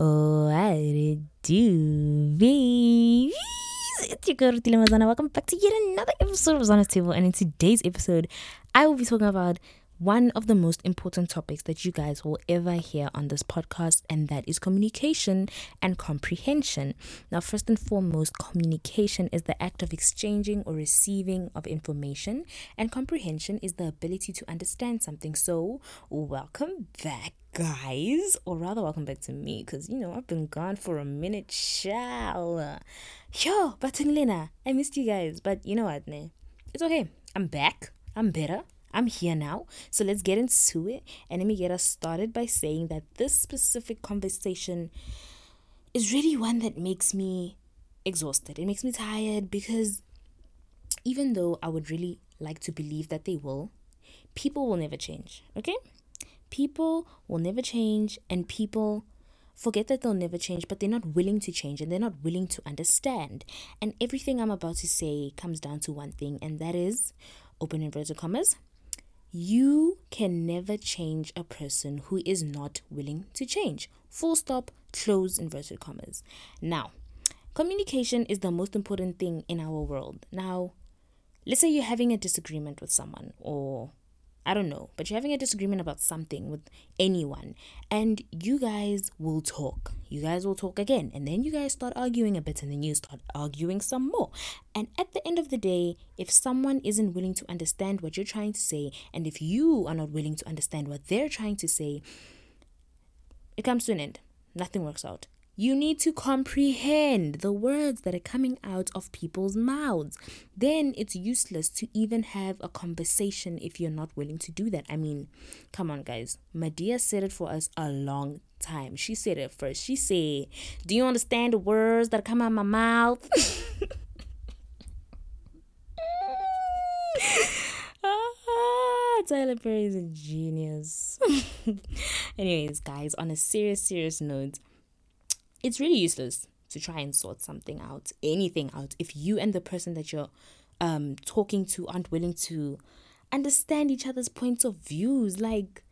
What it do, baby? It's your girl Tila Muzana. Welcome back to yet another episode of Zana's Table. And in today's episode, I will be talking about one of the most important topics that you guys will ever hear on this podcast, and that is communication and comprehension. Now, first and foremost, communication is the act of exchanging or receiving of information, and comprehension is the ability to understand something. So, welcome back. Guys, or rather, welcome back to me because you know I've been gone for a minute, shall yo, but Lena, I missed you guys, but you know what, ne? It's okay. I'm back. I'm better. I'm here now. So let's get into it. And let me get us started by saying that this specific conversation is really one that makes me exhausted. It makes me tired because even though I would really like to believe that they will, people will never change. Okay? People will never change, and people forget that they'll never change, but they're not willing to change and they're not willing to understand. And everything I'm about to say comes down to one thing, and that is open inverted commas you can never change a person who is not willing to change. Full stop, close inverted commas. Now, communication is the most important thing in our world. Now, let's say you're having a disagreement with someone or I don't know, but you're having a disagreement about something with anyone, and you guys will talk. You guys will talk again, and then you guys start arguing a bit, and then you start arguing some more. And at the end of the day, if someone isn't willing to understand what you're trying to say, and if you are not willing to understand what they're trying to say, it comes to an end. Nothing works out. You need to comprehend the words that are coming out of people's mouths. Then it's useless to even have a conversation if you're not willing to do that. I mean, come on, guys. Madea said it for us a long time. She said it first. She said, Do you understand the words that come out of my mouth? ah, Tyler Perry is a genius. Anyways, guys, on a serious, serious note, it's really useless to try and sort something out, anything out, if you and the person that you're um talking to aren't willing to understand each other's points of views. Like,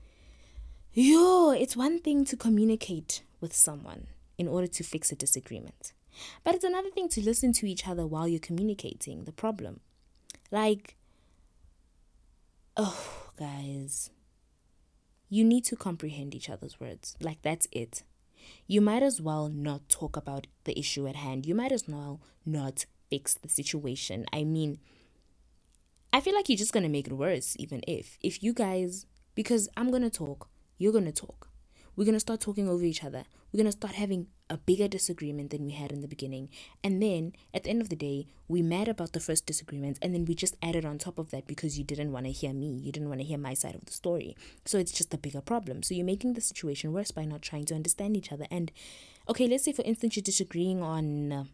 yo, it's one thing to communicate with someone in order to fix a disagreement, but it's another thing to listen to each other while you're communicating the problem. Like, oh, guys, you need to comprehend each other's words. Like, that's it you might as well not talk about the issue at hand. You might as well not fix the situation. I mean, I feel like you're just going to make it worse, even if. If you guys, because I'm going to talk, you're going to talk. We're going to start talking over each other. We're going to start having a bigger disagreement than we had in the beginning. And then at the end of the day, we mad about the first disagreement and then we just added on top of that because you didn't want to hear me. You didn't want to hear my side of the story. So it's just a bigger problem. So you're making the situation worse by not trying to understand each other. And okay, let's say for instance you're disagreeing on uh,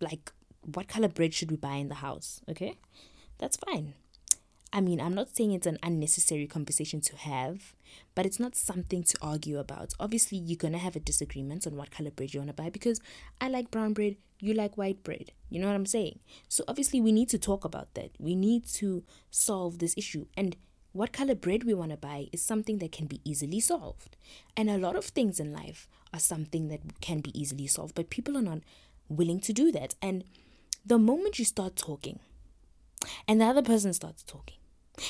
like what color bread should we buy in the house, okay? That's fine. I mean, I'm not saying it's an unnecessary conversation to have, but it's not something to argue about. Obviously, you're going to have a disagreement on what color bread you want to buy because I like brown bread, you like white bread. You know what I'm saying? So, obviously, we need to talk about that. We need to solve this issue. And what color bread we want to buy is something that can be easily solved. And a lot of things in life are something that can be easily solved, but people are not willing to do that. And the moment you start talking, and the other person starts talking,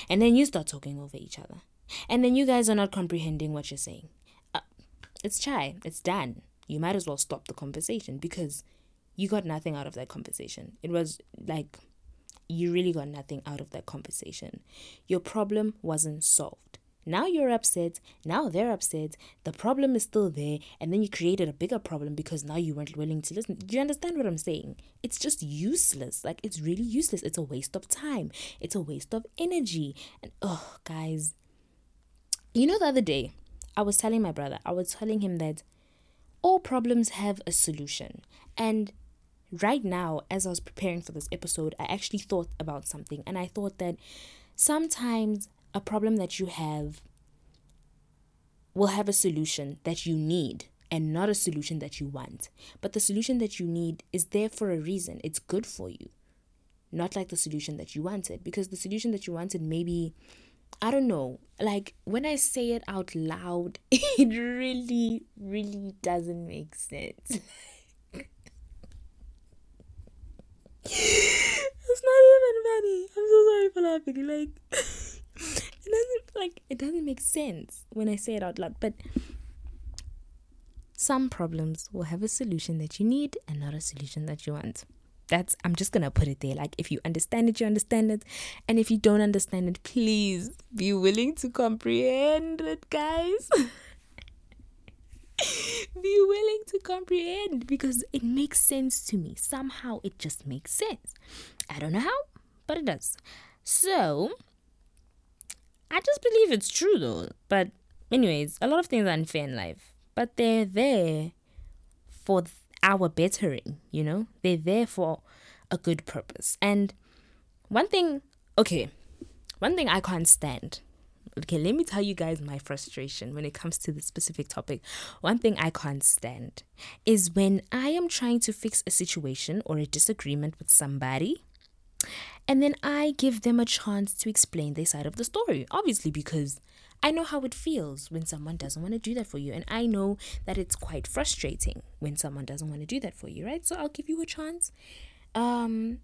and then you start talking over each other, and then you guys are not comprehending what you're saying. Uh, it's chai, it's done. You might as well stop the conversation because you got nothing out of that conversation. It was like you really got nothing out of that conversation. Your problem wasn't solved. Now you're upset. Now they're upset. The problem is still there. And then you created a bigger problem because now you weren't willing to listen. Do you understand what I'm saying? It's just useless. Like, it's really useless. It's a waste of time. It's a waste of energy. And, oh, guys. You know, the other day, I was telling my brother, I was telling him that all problems have a solution. And right now, as I was preparing for this episode, I actually thought about something. And I thought that sometimes a problem that you have will have a solution that you need and not a solution that you want. But the solution that you need is there for a reason. It's good for you. Not like the solution that you wanted because the solution that you wanted maybe I don't know. Like when I say it out loud, it really, really doesn't make sense. it's not even funny. I'm so sorry for laughing. Like it doesn't like it doesn't make sense when I say it out loud. But some problems will have a solution that you need and not a solution that you want. That's i'm just gonna put it there. Like if you understand it you understand it. And if you don't understand it please be willing to comprehend it guys. Be willing to comprehend because it makes sense to me. Somehow it just makes sense. I don't know how but it does. So i just believe it's true though but anyways a lot of things are unfair in life but they're there for our bettering, you know? They're there for a good purpose. And one thing, okay, one thing I can't stand. Okay, let me tell you guys my frustration when it comes to this specific topic. One thing I can't stand is when I am trying to fix a situation or a disagreement with somebody and then I give them a chance to explain their side of the story. Obviously, because I know how it feels when someone doesn't want to do that for you. And I know that it's quite frustrating when someone doesn't want to do that for you, right? So I'll give you a chance. Um,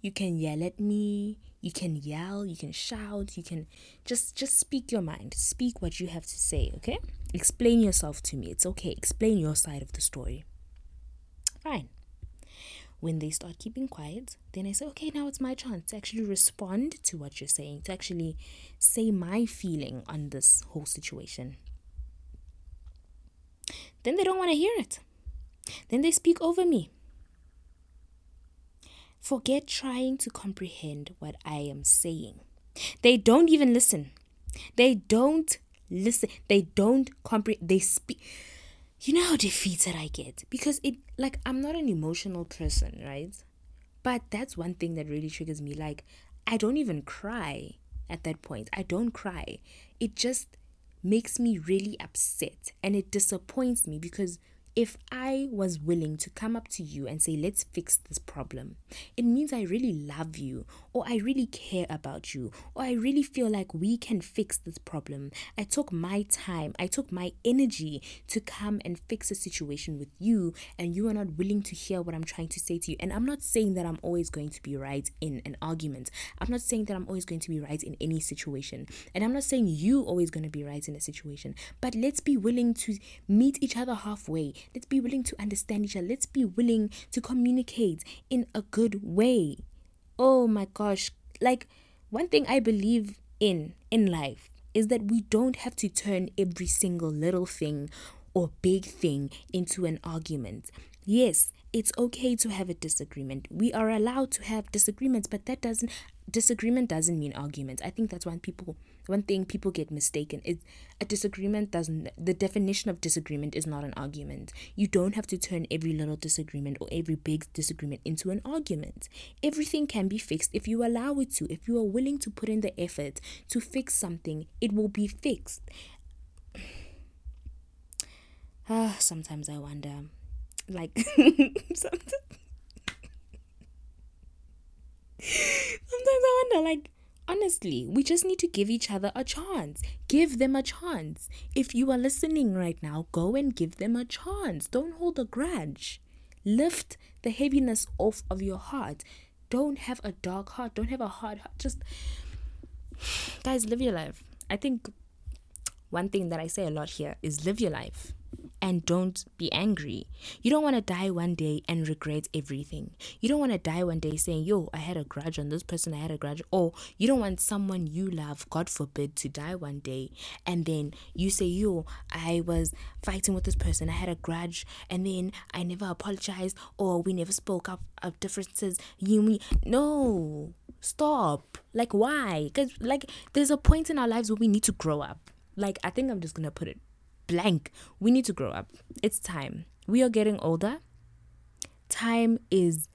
you can yell at me, you can yell, you can shout, you can just just speak your mind. Speak what you have to say, okay? Explain yourself to me. It's okay. Explain your side of the story. Fine when they start keeping quiet, then I say, okay, now it's my chance to actually respond to what you're saying, to actually say my feeling on this whole situation. Then they don't want to hear it. Then they speak over me. Forget trying to comprehend what I am saying. They don't even listen. They don't listen. They don't comprehend. They speak you know how defeated I get because it like I'm not an emotional person, right? But that's one thing that really triggers me. Like I don't even cry at that point. I don't cry. It just makes me really upset and it disappoints me because if I was willing to come up to you and say, let's fix this problem, it means I really love you, or I really care about you, or I really feel like we can fix this problem. I took my time, I took my energy to come and fix a situation with you, and you are not willing to hear what I'm trying to say to you. And I'm not saying that I'm always going to be right in an argument, I'm not saying that I'm always going to be right in any situation, and I'm not saying you always going to be right in a situation, but let's be willing to meet each other halfway Let's be willing to understand each other. Let's be willing to communicate in a good way. Oh my gosh. Like, one thing I believe in in life is that we don't have to turn every single little thing or big thing into an argument. Yes, it's okay to have a disagreement. We are allowed to have disagreements, but that doesn't disagreement doesn't mean argument. I think that's why people one thing people get mistaken is a disagreement doesn't the definition of disagreement is not an argument. You don't have to turn every little disagreement or every big disagreement into an argument. Everything can be fixed if you allow it to. If you are willing to put in the effort to fix something, it will be fixed. Ah, sometimes I wonder like sometimes Sometimes I wonder, like, honestly, we just need to give each other a chance. Give them a chance. If you are listening right now, go and give them a chance. Don't hold a grudge. Lift the heaviness off of your heart. Don't have a dark heart. Don't have a hard heart. Just, guys, live your life. I think one thing that I say a lot here is live your life and don't be angry. You don't want to die one day and regret everything. You don't want to die one day saying, Yo, I had a grudge on this person, I had a grudge. Or you don't want someone you love, God forbid, to die one day and then you say, Yo, I was fighting with this person, I had a grudge, and then I never apologized or we never spoke up of differences. You me no. Stop. Like why? Because like there's a point in our lives where we need to grow up. Like I think I'm just gonna put it blank. We need to grow up. It's time. We are getting older. Time is,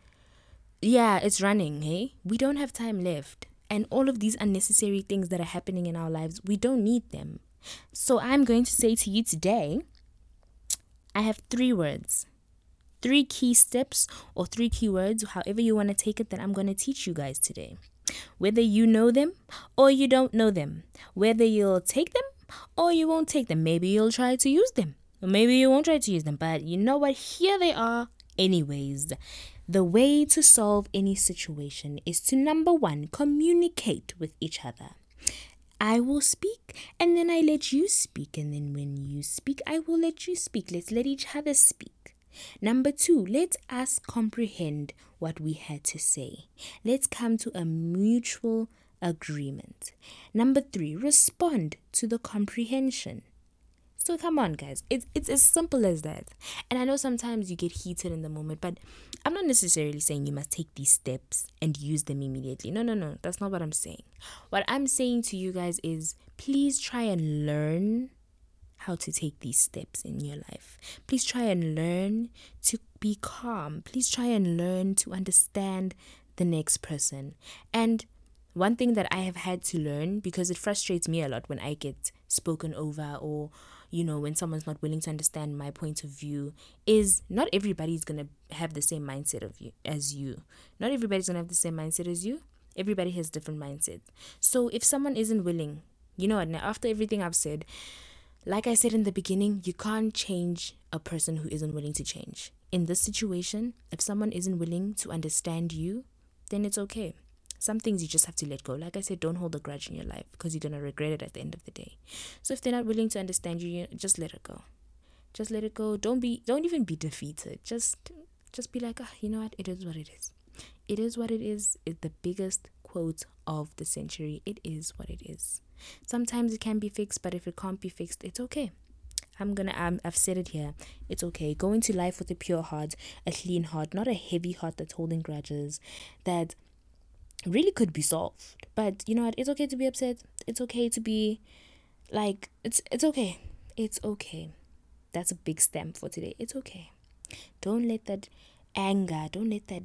yeah, it's running, hey? We don't have time left. And all of these unnecessary things that are happening in our lives, we don't need them. So I'm going to say to you today, I have three words, three key steps or three key words, however you want to take it, that I'm going to teach you guys today. Whether you know them or you don't know them, whether you'll take them or you won't take them, maybe you'll try to use them, maybe you won't try to use them, but you know what? Here they are, anyways. The way to solve any situation is to number one, communicate with each other. I will speak and then I let you speak, and then when you speak, I will let you speak. Let's let each other speak. Number two, let us comprehend what we had to say. Let's come to a mutual agreement. Number three, respond to the comprehension. So come on, guys. It's it's as simple as that. And I know sometimes you get heated in the moment, but I'm not necessarily saying you must take these steps and use them immediately. No, no, no. That's not what I'm saying. What I'm saying to you guys is please try and learn how to take these steps in your life. Please try and learn to be calm. Please try and learn to understand the next person. And one thing that I have had to learn because it frustrates me a lot when I get spoken over or you know when someone's not willing to understand my point of view is not everybody's going to have the same mindset of you as you. Not everybody's going to have the same mindset as you. Everybody has different mindsets. So if someone isn't willing, you know what, now after everything I've said, like I said in the beginning, you can't change a person who isn't willing to change. In this situation, if someone isn't willing to understand you, then it's okay some things you just have to let go. Like I said, don't hold a grudge in your life because you're going to regret it at the end of the day. So if they're not willing to understand you, just let it go. Just let it go. Don't be don't even be defeated. Just just be like, ah, you know what? It is what it is. It is what it is. It's the biggest quote of the century. It is what it is. Sometimes it can be fixed, but if it can't be fixed, it's okay. I'm gonna um, I've said it here. It's okay. Go into life with a pure heart, a clean heart, not a heavy heart that's holding grudges, that really could be solved. But you know what? It's okay to be upset. It's okay to be like it's it's okay. It's okay. That's a big stamp for today. It's okay. Don't let that anger, don't let that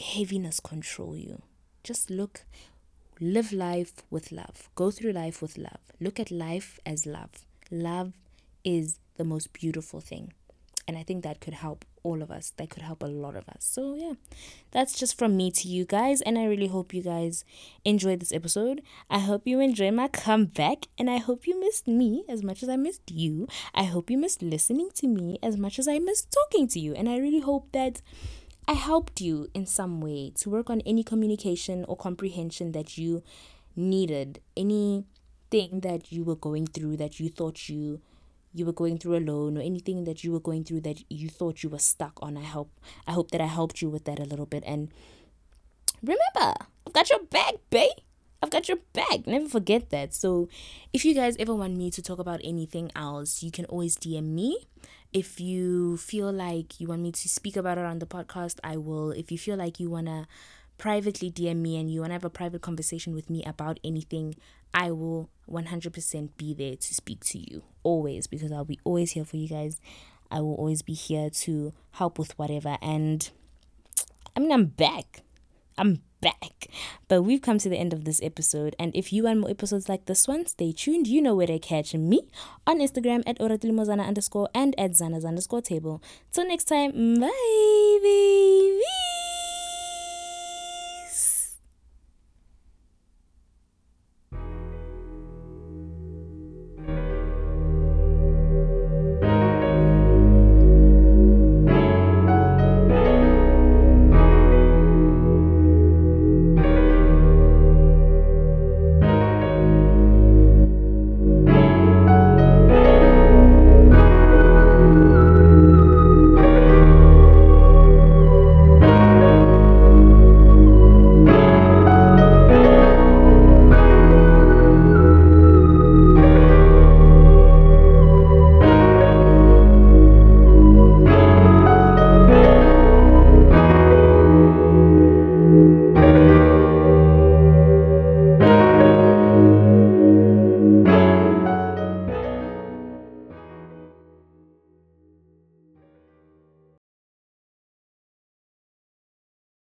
heaviness control you. Just look live life with love. Go through life with love. Look at life as love. Love is the most beautiful thing. And I think that could help all of us. That could help a lot of us. So, yeah, that's just from me to you guys. And I really hope you guys enjoyed this episode. I hope you enjoy my comeback. And I hope you missed me as much as I missed you. I hope you missed listening to me as much as I missed talking to you. And I really hope that. I helped you in some way to work on any communication or comprehension that you needed, anything that you were going through that you thought you you were going through alone or anything that you were going through that you thought you were stuck on. I hope I hope that I helped you with that a little bit. And remember, I've got your back, babe. I've got your back. Never forget that. So, if you guys ever want me to talk about anything else, you can always DM me. If you feel like you want me to speak about it on the podcast, I will. If you feel like you want to privately DM me and you want to have a private conversation with me about anything, I will 100% be there to speak to you always because I'll be always here for you guys. I will always be here to help with whatever. And I mean, I'm back. I'm back. But we've come to the end of this episode. And if you want more episodes like this one, stay tuned. You know where to catch me on Instagram at oratulimozana underscore and at zanas underscore table. Till next time, bye.